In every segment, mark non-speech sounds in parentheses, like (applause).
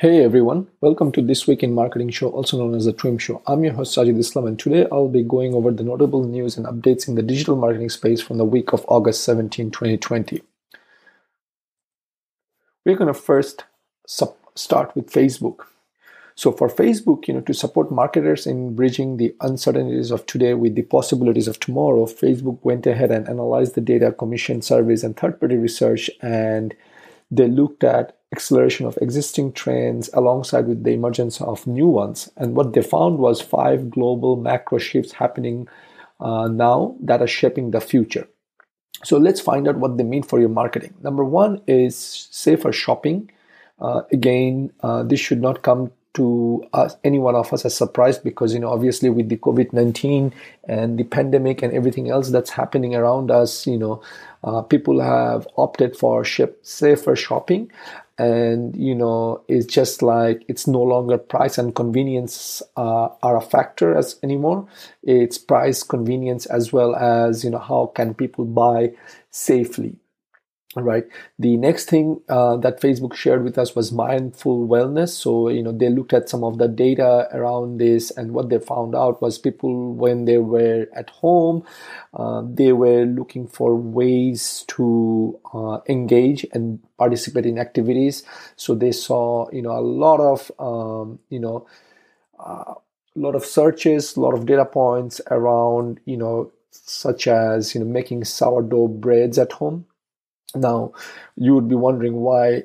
Hey everyone, welcome to This Week in Marketing show, also known as the TWIM show. I'm your host Sajid Islam, and today I'll be going over the notable news and updates in the digital marketing space from the week of August 17, 2020. We're going to first start with Facebook. So for Facebook, you know, to support marketers in bridging the uncertainties of today with the possibilities of tomorrow, Facebook went ahead and analyzed the data, commissioned surveys and third-party research, and they looked at acceleration of existing trends alongside with the emergence of new ones. And what they found was five global macro shifts happening uh, now that are shaping the future. So let's find out what they mean for your marketing. Number one is safer shopping. Uh, again, uh, this should not come to us, any one of us as surprised because you know obviously with the COVID nineteen and the pandemic and everything else that's happening around us, you know, uh, people have opted for ship, safer shopping, and you know it's just like it's no longer price and convenience uh, are a factor as anymore. It's price convenience as well as you know how can people buy safely right? The next thing uh, that facebook shared with us was mindful wellness. So you know they looked at some of the data around this and what they found out was people when they were at home uh, they were looking for ways to uh, engage and participate in activities. So they saw you know a lot of um, you know a uh, lot of searches a lot of data points around you know such as you know making sourdough breads at home now, you would be wondering why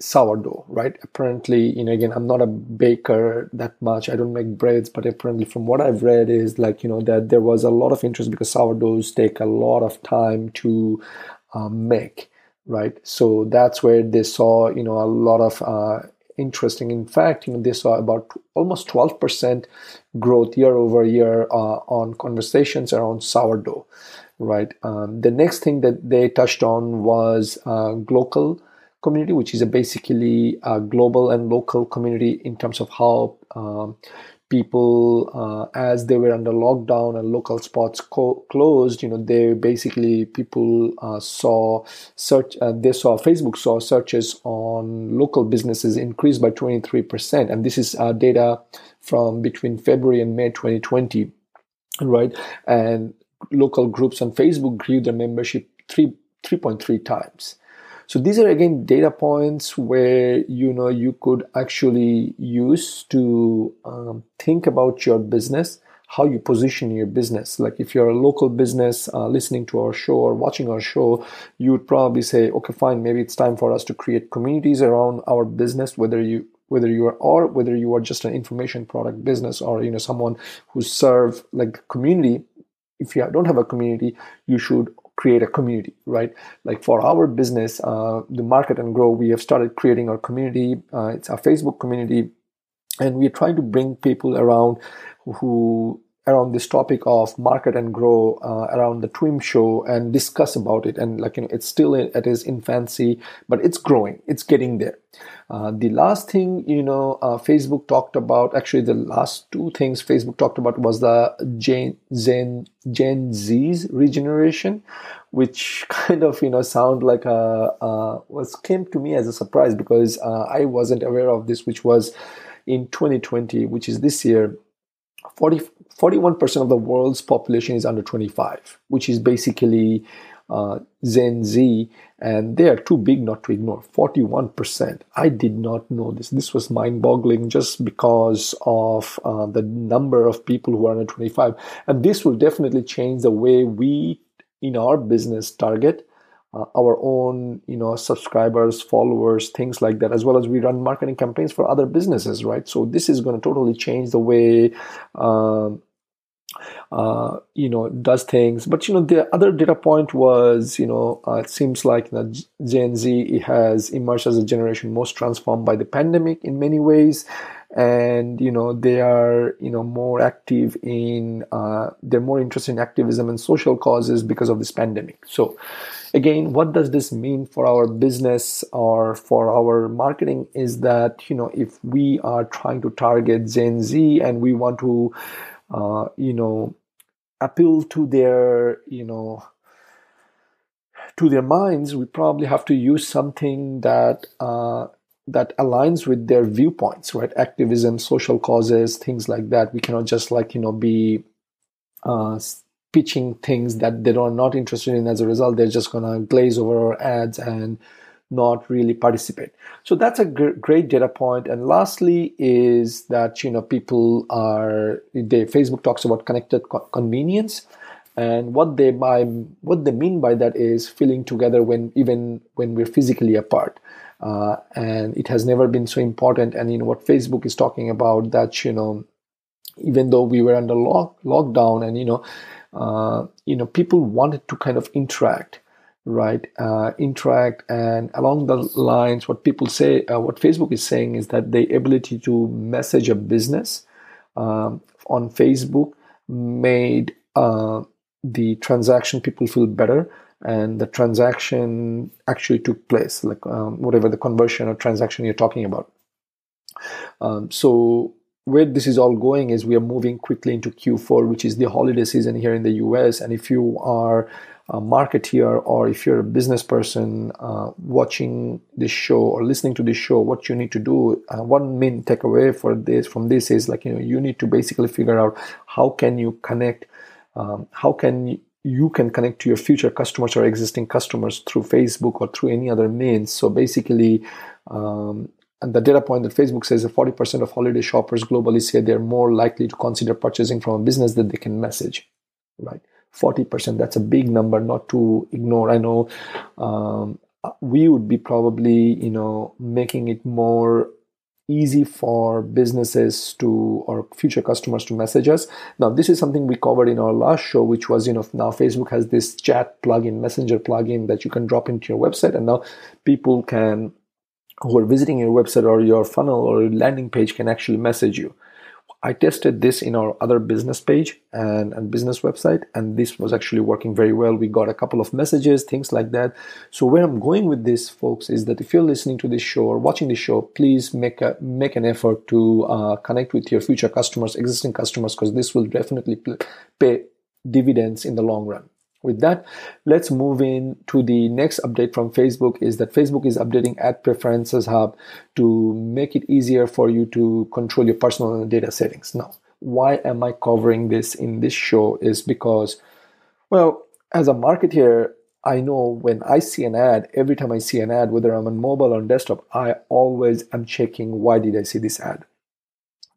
sourdough, right? Apparently, you know, again, I'm not a baker that much. I don't make breads, but apparently, from what I've read, is like, you know, that there was a lot of interest because sourdoughs take a lot of time to um, make, right? So that's where they saw, you know, a lot of uh, interesting. In fact, you know, they saw about almost 12% growth year over year uh, on conversations around sourdough right? Um, the next thing that they touched on was uh, local community, which is a basically a global and local community in terms of how um, people, uh, as they were under lockdown and local spots co- closed, you know, they basically people uh, saw search. Uh, they saw Facebook saw searches on local businesses increase by 23%, and this is uh, data from between February and May 2020 right and local groups on Facebook grew their membership 3 3.3 times. So these are again data points where you know you could actually use to um, think about your business, how you position your business. Like if you're a local business uh, listening to our show or watching our show, you would probably say, okay, fine, maybe it's time for us to create communities around our business, whether you whether you are or whether you are just an information product business or you know someone who serve like community if you don't have a community, you should create a community, right? Like for our business, uh, the market and grow, we have started creating our community. Uh, it's our Facebook community, and we're trying to bring people around who around this topic of market and grow uh, around the TWIM show and discuss about it. And like you know, it's still in, it is infancy, but it's growing. It's getting there. Uh, the last thing you know, uh, Facebook talked about. Actually, the last two things Facebook talked about was the Gen Gen Gen Z's regeneration, which (laughs) kind of you know sound like a, a was came to me as a surprise because uh, I wasn't aware of this, which was in 2020, which is this year 40, 41% of the world's population is under 25, which is basically uh, Gen Z, and they are too big not to ignore. 41%. I did not know this. This was mind boggling just because of uh, the number of people who are under 25. And this will definitely change the way we in our business target uh, our own you know subscribers followers things like that as well as we run marketing campaigns for other businesses right? So this is going to totally change the way um, uh, you know does things. But you know the other data point was you know uh, it seems like you gen z has emerged as a generation most transformed by the pandemic in many ways. And you know they are you know more active in uh, they're more interested in activism and social causes because of this pandemic. So again what does this mean for our business or for our marketing is that you know if we are trying to target gen z and we want to uh, you know appeal to their you know to their minds we probably have to use something that uh, that aligns with their viewpoints right? Activism social causes things like that. We cannot just like you know be uh, pitching things that they are not interested in as a result they're just going to glaze over our ads and not really participate. So that's a gr- great data point. and lastly is that you know people are they facebook talks about connected co- convenience. And what they by what they mean by that is feeling together when even when we're physically apart. Uh, and it has never been so important. And you know what facebook is talking about that you know even though we were under lock, lockdown and you know uh, you know people wanted to kind of interact right? Uh, interact and along the lines what people say uh, what facebook is saying is that the ability to message a business um, on facebook made uh, the transaction people feel better and the transaction actually took place like um, whatever the conversion or transaction you're talking about. Um, so where this is all going is we are moving quickly into Q4, which is the holiday season here in the US. And if you are a marketeer or if you're a business person uh, watching this show or listening to this show, what you need to do, uh, one main takeaway for this from this is like you know you need to basically figure out how can you connect, um, how can you you can connect to your future customers or existing customers through Facebook or through any other means. So basically, um, and the data point that Facebook says that 40% of holiday shoppers globally say they're more likely to consider purchasing from a business that they can message, right? 40%, that's a big number not to ignore. I know um, we would be probably, you know, making it more easy for businesses to or future customers to message us. Now, this is something we covered in our last show, which was, you know, now Facebook has this chat plugin, messenger plugin that you can drop into your website, and now people can who are visiting your website or your funnel or your landing page can actually message you. I tested this in our other business page and, and business website, and this was actually working very well. We got a couple of messages, things like that. So where I'm going with this, folks, is that if you're listening to this show or watching this show, please make a make an effort to uh, connect with your future customers, existing customers, because this will definitely pay dividends in the long run. With that, let's move in to the next update from Facebook is that Facebook is updating ad preferences hub to make it easier for you to control your personal data settings. Now, why am I covering this in this show is because, well, as a marketer, I know when I see an ad, every time I see an ad, whether I'm on mobile or on desktop, I always am checking why did I see this ad?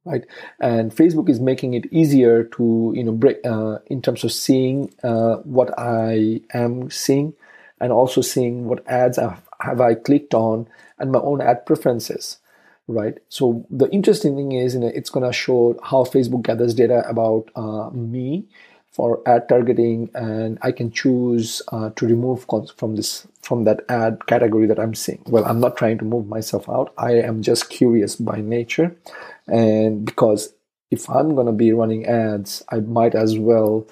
Right? And facebook is making it easier to you know break uh, in terms of seeing uh, what i am seeing and also seeing what ads have, have i clicked on and my own ad preferences right? So the interesting thing is you know, it's going to show how facebook gathers data about uh, me for ad targeting and i can choose uh, to remove from this from that ad category that i'm seeing well i'm not trying to move myself out i am just curious by nature and because if i'm going to be running ads i might as well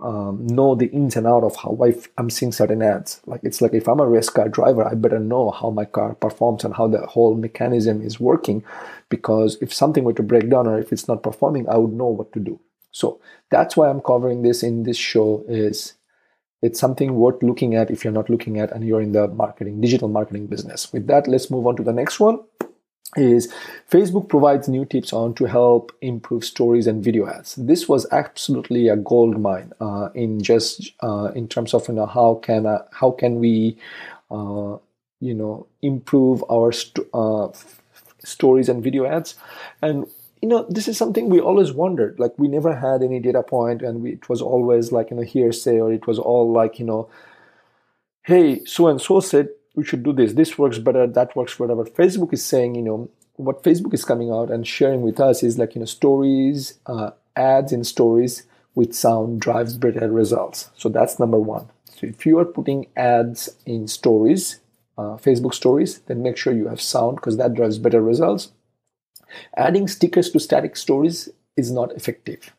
um, know the ins and out of how I am seeing certain ads. Like it's like if I'm a race car driver, I better know how my car performs and how the whole mechanism is working, because if something were to break down or if it's not performing, I would know what to do. So that's why I'm covering this in this show is it's something worth looking at if you're not looking at and you're in the marketing, digital marketing business. With that, let's move on to the next one is Facebook provides new tips on to help improve stories and video ads. This was absolutely a gold mine uh, in just uh, in terms of you know how can uh, how can we uh, you know improve our st- uh, stories and video ads and you know this is something we always wondered. Like we never had any data point and we, it was always like you know hearsay or it was all like you know hey so and so said we should do this. This works better. That works better but facebook is saying you know what facebook is coming out and sharing with us is like you know stories uh, ads in stories with sound drives better results. So that's number one. So if you are putting ads in stories uh, facebook stories then make sure you have sound because that drives better results Adding stickers to static stories is not effective.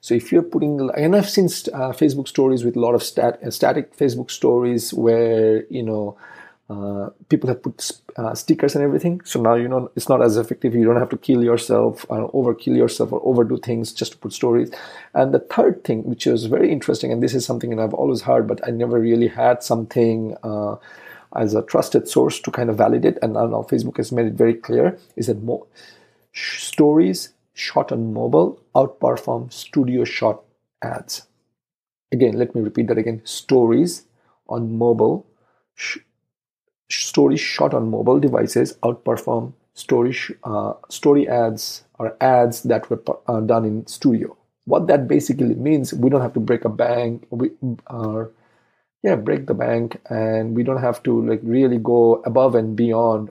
So if you're putting, and I've seen uh, Facebook stories with a lot of stat, uh, static Facebook stories where you know uh, people have put uh, stickers and everything. So now you know it's not as effective. You don't have to kill yourself or overkill yourself or overdo things just to put stories. And the third thing, which is very interesting, and this is something that I've always heard, but I never really had something uh, as a trusted source to kind of validate. And now Facebook has made it very clear: is that more stories shot on mobile outperform studio shot ads. Again, let me repeat that again. Stories on mobile, sh- stories shot on mobile devices outperform story sh- uh, story ads or ads that were uh, done in studio. What that basically means, we don't have to break a bank. We are uh, yeah break the bank, and we don't have to like really go above and beyond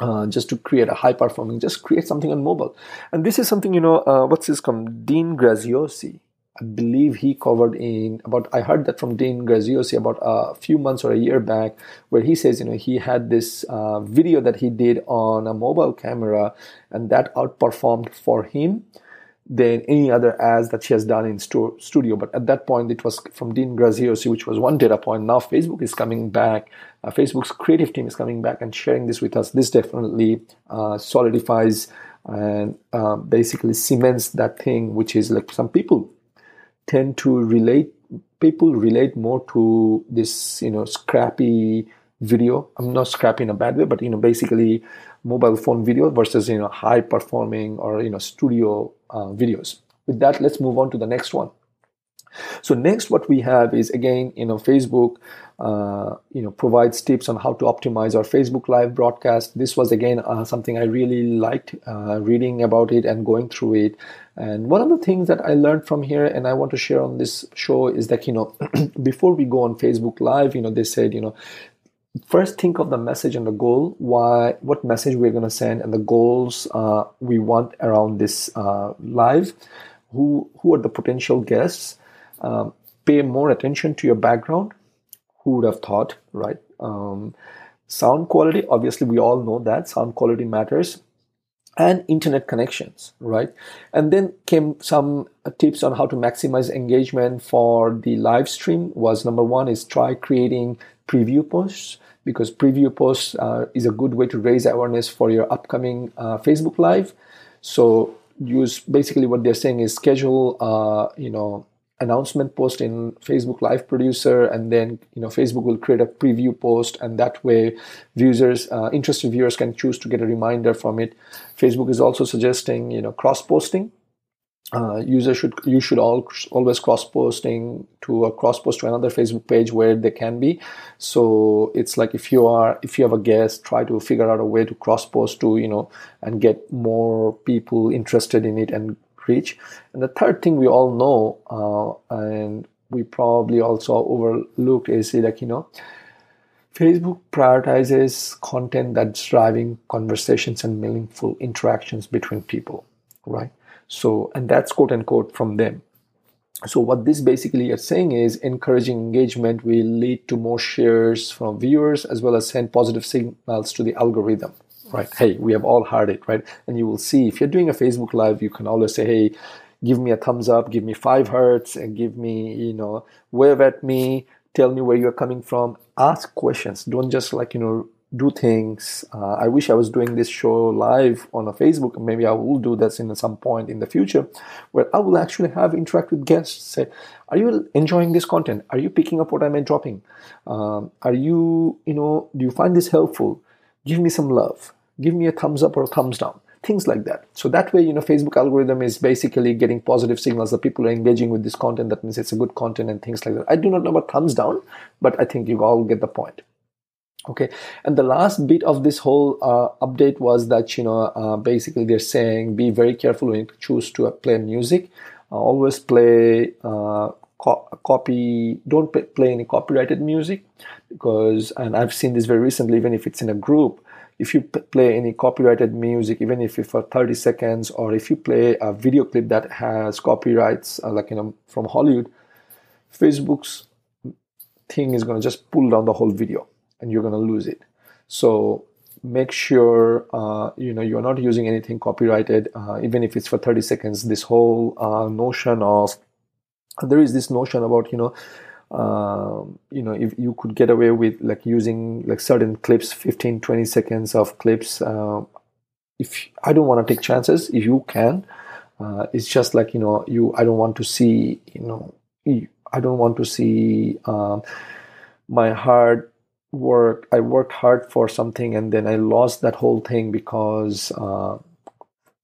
uh, just to create a high performing, just create something on mobile. And this is something, you know, uh, what's this come? Dean Graziosi. I believe he covered in about, I heard that from Dean Graziosi about a few months or a year back, where he says, you know, he had this uh, video that he did on a mobile camera and that outperformed for him than any other ads that she has done in sto- studio. But at that point, it was from Dean Graziosi, which was one data point. Now Facebook is coming back. Uh, Facebook's creative team is coming back and sharing this with us. This definitely uh, solidifies and uh, basically cements that thing, which is like some people tend to relate. People relate more to this, you know, scrappy video. I'm not scrappy in a bad way, but you know, basically mobile phone video versus you know high performing or you know studio uh, videos. With that, let's move on to the next one. So next, what we have is again, you know, Facebook, uh, you know, provides tips on how to optimize our Facebook Live broadcast. This was again uh, something I really liked uh, reading about it and going through it. And one of the things that I learned from here, and I want to share on this show, is that you know, (clears throat) before we go on Facebook Live, you know, they said, you know, first think of the message and the goal why what message we're going to send and the goals uh, we want around this uh, live. Who who are the potential guests? Um, pay more attention to your background. Who would have thought right? Um, sound quality obviously we all know that sound quality matters. And internet connections right? And then came some tips on how to maximize engagement for the live stream was number one is try creating preview posts because preview posts uh, is a good way to raise awareness for your upcoming uh, Facebook Live. So use basically what they're saying is schedule, uh, you know, announcement post in Facebook Live Producer, and then you know Facebook will create a preview post, and that way, users, uh, interested viewers can choose to get a reminder from it. Facebook is also suggesting you know cross posting uh, users should you should all always cross posting to a cross post to another facebook page where they can be. So it's like if you are if you have a guest try to figure out a way to cross post to you know and get more people interested in it and reach. And the third thing we all know uh, and we probably also overlooked is like you know facebook prioritizes content that's driving conversations and meaningful interactions between people right so, and that's quote unquote from them. So, what this basically is saying is encouraging engagement will lead to more shares from viewers as well as send positive signals to the algorithm, right? Hey, we have all heard it, right? And you will see if you're doing a Facebook Live, you can always say, hey, give me a thumbs up, give me five hearts, and give me, you know, wave at me, tell me where you're coming from, ask questions. Don't just like, you know, do things. Uh, I wish I was doing this show live on a Facebook. Maybe I will do this in some point in the future, where I will actually have interact with guests. Say, are you enjoying this content? Are you picking up what I'm dropping? Um, are you, you know, do you find this helpful? Give me some love. Give me a thumbs up or a thumbs down. Things like that. So that way, you know, Facebook algorithm is basically getting positive signals that people are engaging with this content. That means it's a good content and things like that. I do not know about thumbs down, but I think you all get the point okay. And the last bit of this whole uh, update was that you know uh, basically they're saying be very careful when you choose to play music. Uh, always play uh, co- copy don't play any copyrighted music because and i've seen this very recently even if it's in a group if you p- play any copyrighted music even if it's for 30 seconds or if you play a video clip that has copyrights uh, like you know from hollywood facebook's thing is going to just pull down the whole video and you're going to lose it. So make sure uh, you know you're not using anything copyrighted, uh, even if it's for 30 seconds. This whole uh, notion of there is this notion about you know um, you know if you could get away with like using like certain clips 15 20 seconds of clips uh, if i don't want to take chances if you can uh, it's just like you know you i don't want to see you know i don't want to see um, my hard work i worked hard for something and then i lost that whole thing because uh,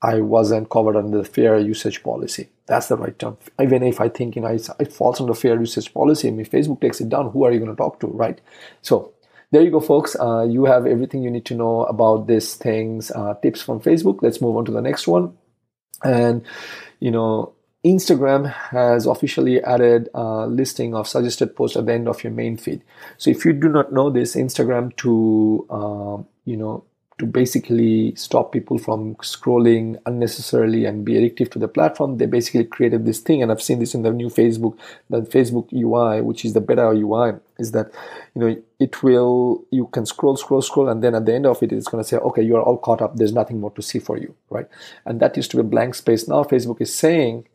I wasn't covered under the fair usage policy. That's the right term. Even if I think you know it falls under fair usage policy, I mean Facebook takes it down, who are you going to talk to, right? So there you go, folks. Uh, you have everything you need to know about these things. Uh, tips from Facebook. Let's move on to the next one. And you know, Instagram has officially added a listing of suggested posts at the end of your main feed. So if you do not know this, Instagram to uh, you know to basically stop people from scrolling unnecessarily and be addictive to the platform they basically created this thing. And i've seen this in the new facebook the facebook ui which is the better ui is that you know it will you can scroll scroll scroll and then at the end of it it's going to say okay you are all caught up. There's nothing more to see for you right? And that used to be a blank space. Now facebook is saying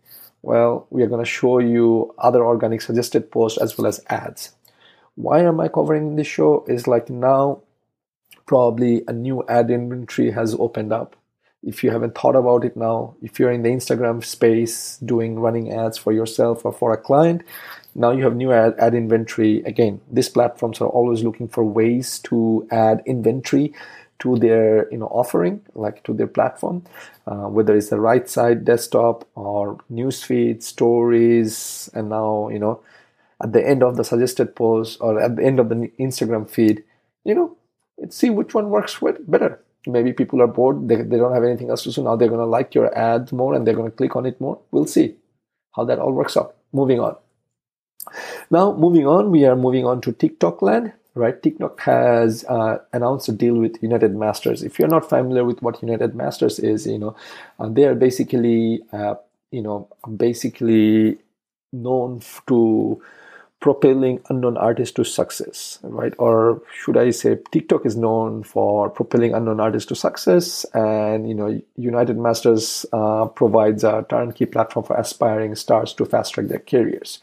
well we are going to show you other organic suggested posts as well as ads why am i covering this show is like now probably a new ad inventory has opened up. If you haven't thought about it now, if you're in the Instagram space doing running ads for yourself or for a client, now you have new ad, ad inventory. Again, these platforms are always looking for ways to add inventory to their you know offering like to their platform uh, whether it's the right side desktop or newsfeed stories and now you know at the end of the suggested post or at the end of the instagram feed you know see which one works with better. Maybe people are bored, they, they don't have anything else to do. Now they're going to like your ad more and they're going to click on it more. We'll see how that all works out. Moving on. Now, moving on, we are moving on to TikTok land, right? TikTok has uh, announced a deal with United Masters. If you're not familiar with what United Masters is, you know, uh, they are basically, uh, you know, basically known to propelling unknown artists to success, right? Or should I say, TikTok is known for propelling unknown artists to success, and you know, United Masters uh, provides a turnkey platform for aspiring stars to fast track their careers.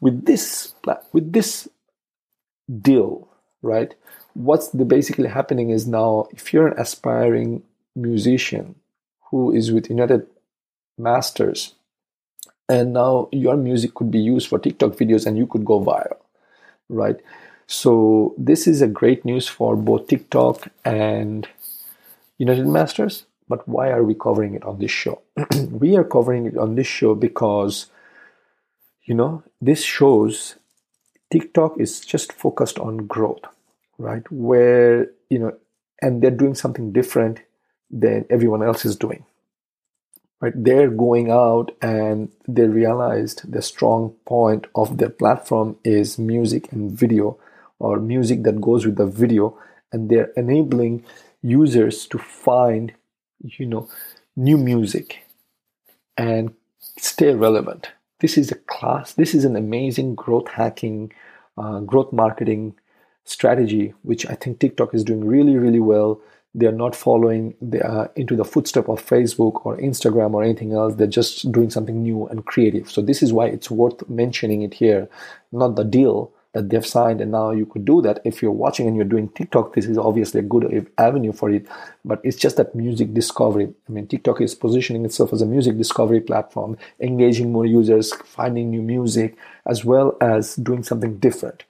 With this, with this deal, right? What's the basically happening is now, if you're an aspiring musician who is with United Masters, and now your music could be used for TikTok videos and you could go viral, right? So this is a great news for both TikTok and United Masters. But why are we covering it on this show? (clears throat) we are covering it on this show because, you know, this shows TikTok is just focused on growth, right? Where, you know, and they're doing something different than everyone else is doing right? They're going out and they realized the strong point of their platform is music and video or music that goes with the video. And they're enabling users to find you know new music and stay relevant this is a class this is an amazing growth hacking uh, growth marketing strategy which i think tiktok is doing really really well. They are not following the, uh, into the footstep of facebook or instagram or anything else. They're just doing something new and creative. So this is why it's worth mentioning it here. Not the deal that they've signed and now you could do that. If you're watching and you're doing tiktok this is obviously a good avenue for it but it's just that music discovery. I mean tiktok is positioning itself as a music discovery platform engaging more users finding new music as well as doing something different.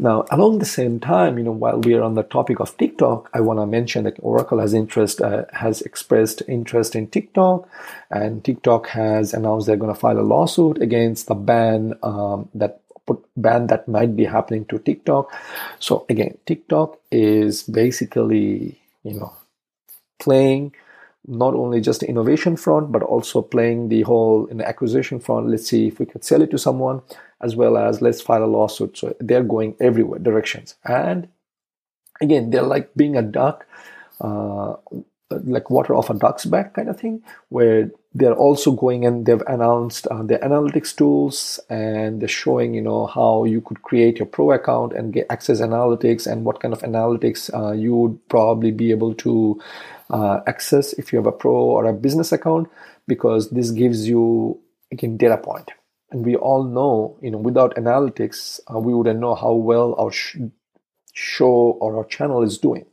Now, along the same time, you know, while we are on the topic of TikTok, I want to mention that Oracle has interest uh, has expressed interest in TikTok, and TikTok has announced they're going to file a lawsuit against the ban um, that ban that might be happening to TikTok. So again, TikTok is basically you know playing not only just the innovation front, but also playing the whole in the acquisition front. Let's see if we could sell it to someone, as well as let's file a lawsuit. So they're going everywhere directions. And again, they're like being a duck, uh, like water off a duck's back kind of thing, where they're also going and they've announced uh, the analytics tools and they're showing you know how you could create your pro account and get access analytics and what kind of analytics uh, you would probably be able to uh, access if you have a pro or a business account because this gives you again data point. And we all know you know without analytics uh, we wouldn't know how well our sh- show or our channel is doing.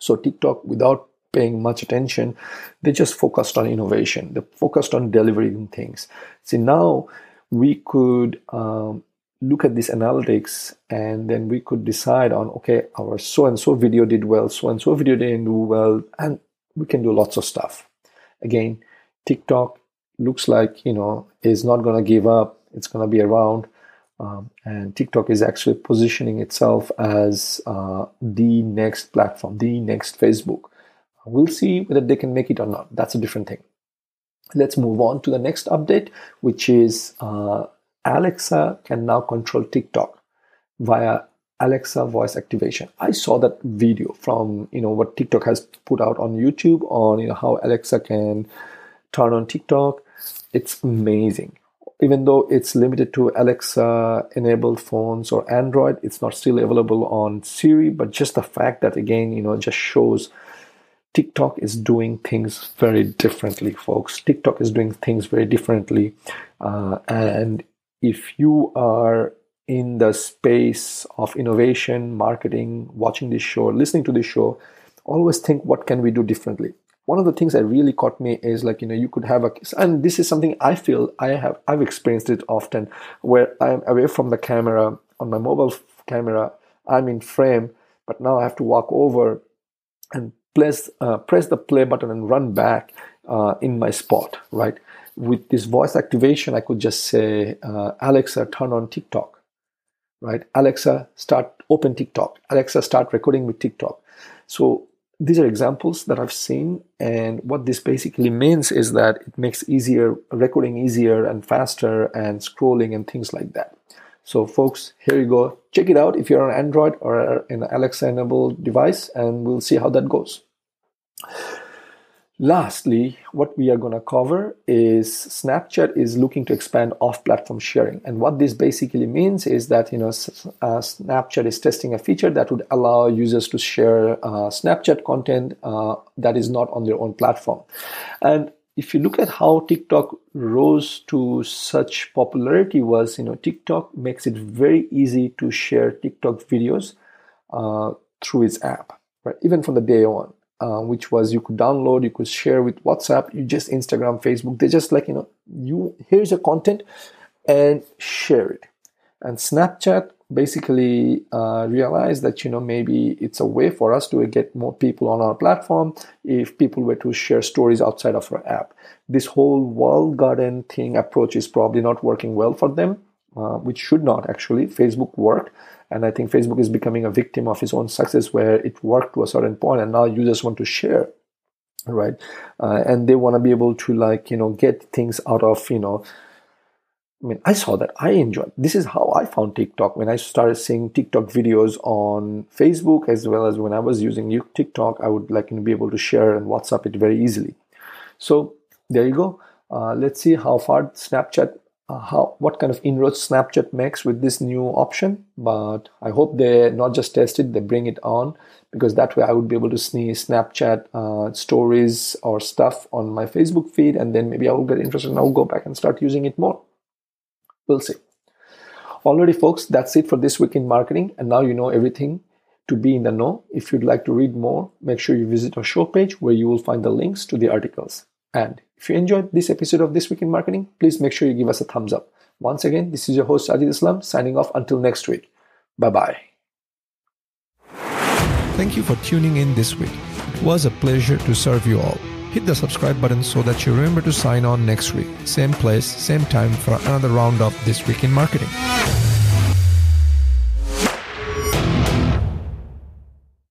So tiktok without paying much attention. They just focused on innovation. They focused on delivering things. See, now we could um, look at this analytics and then we could decide on, okay, our so and so video did well, so and so video didn't do well, and we can do lots of stuff. Again, TikTok looks like, you know, is not going to give up. It's going to be around. Um, and TikTok is actually positioning itself as uh, the next platform, the next Facebook. We'll see whether they can make it or not. That's a different thing. Let's move on to the next update, which is uh, Alexa can now control TikTok via Alexa voice activation. I saw that video from you know what TikTok has put out on YouTube on you know how Alexa can turn on TikTok. It's amazing. Even though it's limited to Alexa enabled phones or Android, it's not still available on Siri. But just the fact that again, you know, just shows TikTok is doing things very differently, folks. TikTok is doing things very differently. Uh, and if you are in the space of innovation, marketing, watching this show, listening to this show, always think what can we do differently. One of the things that really caught me is like, you know, you could have a, and this is something I feel I have, I've experienced it often where I'm away from the camera on my mobile camera, I'm in frame, but now I have to walk over and press, uh, press the play button and run back uh, in my spot, right? With this voice activation, I could just say, uh, Alexa, turn on TikTok, right? Alexa, start open TikTok. Alexa, start recording with TikTok. So these are examples that I've seen, and what this basically means is that it makes easier recording easier and faster, and scrolling and things like that. So, folks, here you go. Check it out if you're on Android or an Alexa enabled device, and we'll see how that goes. Lastly, what we are going to cover is Snapchat is looking to expand off-platform sharing, and what this basically means is that you know uh, Snapchat is testing a feature that would allow users to share uh, Snapchat content uh, that is not on their own platform, and if you look at how TikTok rose to such popularity was, you know, TikTok makes it very easy to share TikTok videos uh, through its app, right? Even from the day one, uh, which was you could download, you could share with WhatsApp, you just Instagram, Facebook. They just like, you know, you here's your content and share it. And Snapchat basically uh, that you know maybe it's a way for us to get more people on our platform if people were to share stories outside of our app. This whole walled garden thing approach is probably not working well for them uh, which should not actually. Facebook worked and i think facebook is becoming a victim of its own success where it worked to a certain point and now users want to share right? Uh, and they want to be able to like you know get things out of you know I mean, I saw that. I enjoyed. This is how I found TikTok when I started seeing TikTok videos on Facebook as well as when I was using TikTok. I would like to be able to share and WhatsApp it very easily. So there you go. Uh, let's see how far Snapchat, uh, how what kind of inroads Snapchat makes with this new option. But I hope they not just test it, they bring it on because that way I would be able to see Snapchat uh, stories or stuff on my Facebook feed, and then maybe I will get interested and I'll go back and start using it more. We'll see. Alrighty, folks, that's it for this week in marketing. And now you know everything to be in the know. If you'd like to read more, make sure you visit our show page where you will find the links to the articles. And if you enjoyed this episode of This Week in Marketing, please make sure you give us a thumbs up. Once again, this is your host Sajid Islam signing off until next week. Bye bye. Thank you for tuning in this week. It was a pleasure to serve you all hit the subscribe button so that you remember to sign on next week. Same place, same time for another round of This Week in Marketing.